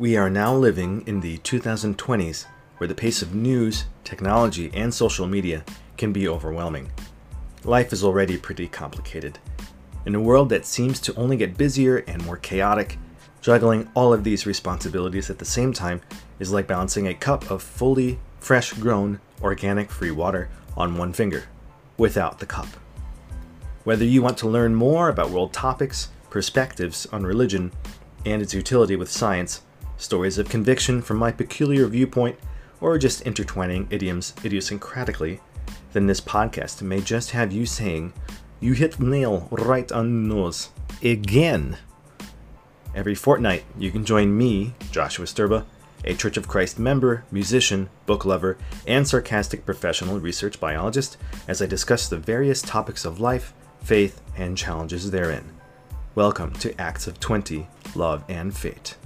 We are now living in the 2020s where the pace of news, technology, and social media can be overwhelming. Life is already pretty complicated. In a world that seems to only get busier and more chaotic, juggling all of these responsibilities at the same time is like balancing a cup of fully fresh grown organic free water on one finger, without the cup. Whether you want to learn more about world topics, perspectives on religion, and its utility with science, stories of conviction from my peculiar viewpoint, or just intertwining idioms idiosyncratically, then this podcast may just have you saying, You hit the nail right on the nose. Again. Every fortnight, you can join me, Joshua Sturba, a Church of Christ member, musician, book lover, and sarcastic professional research biologist, as I discuss the various topics of life, faith, and challenges therein. Welcome to Acts of 20 Love and Fate.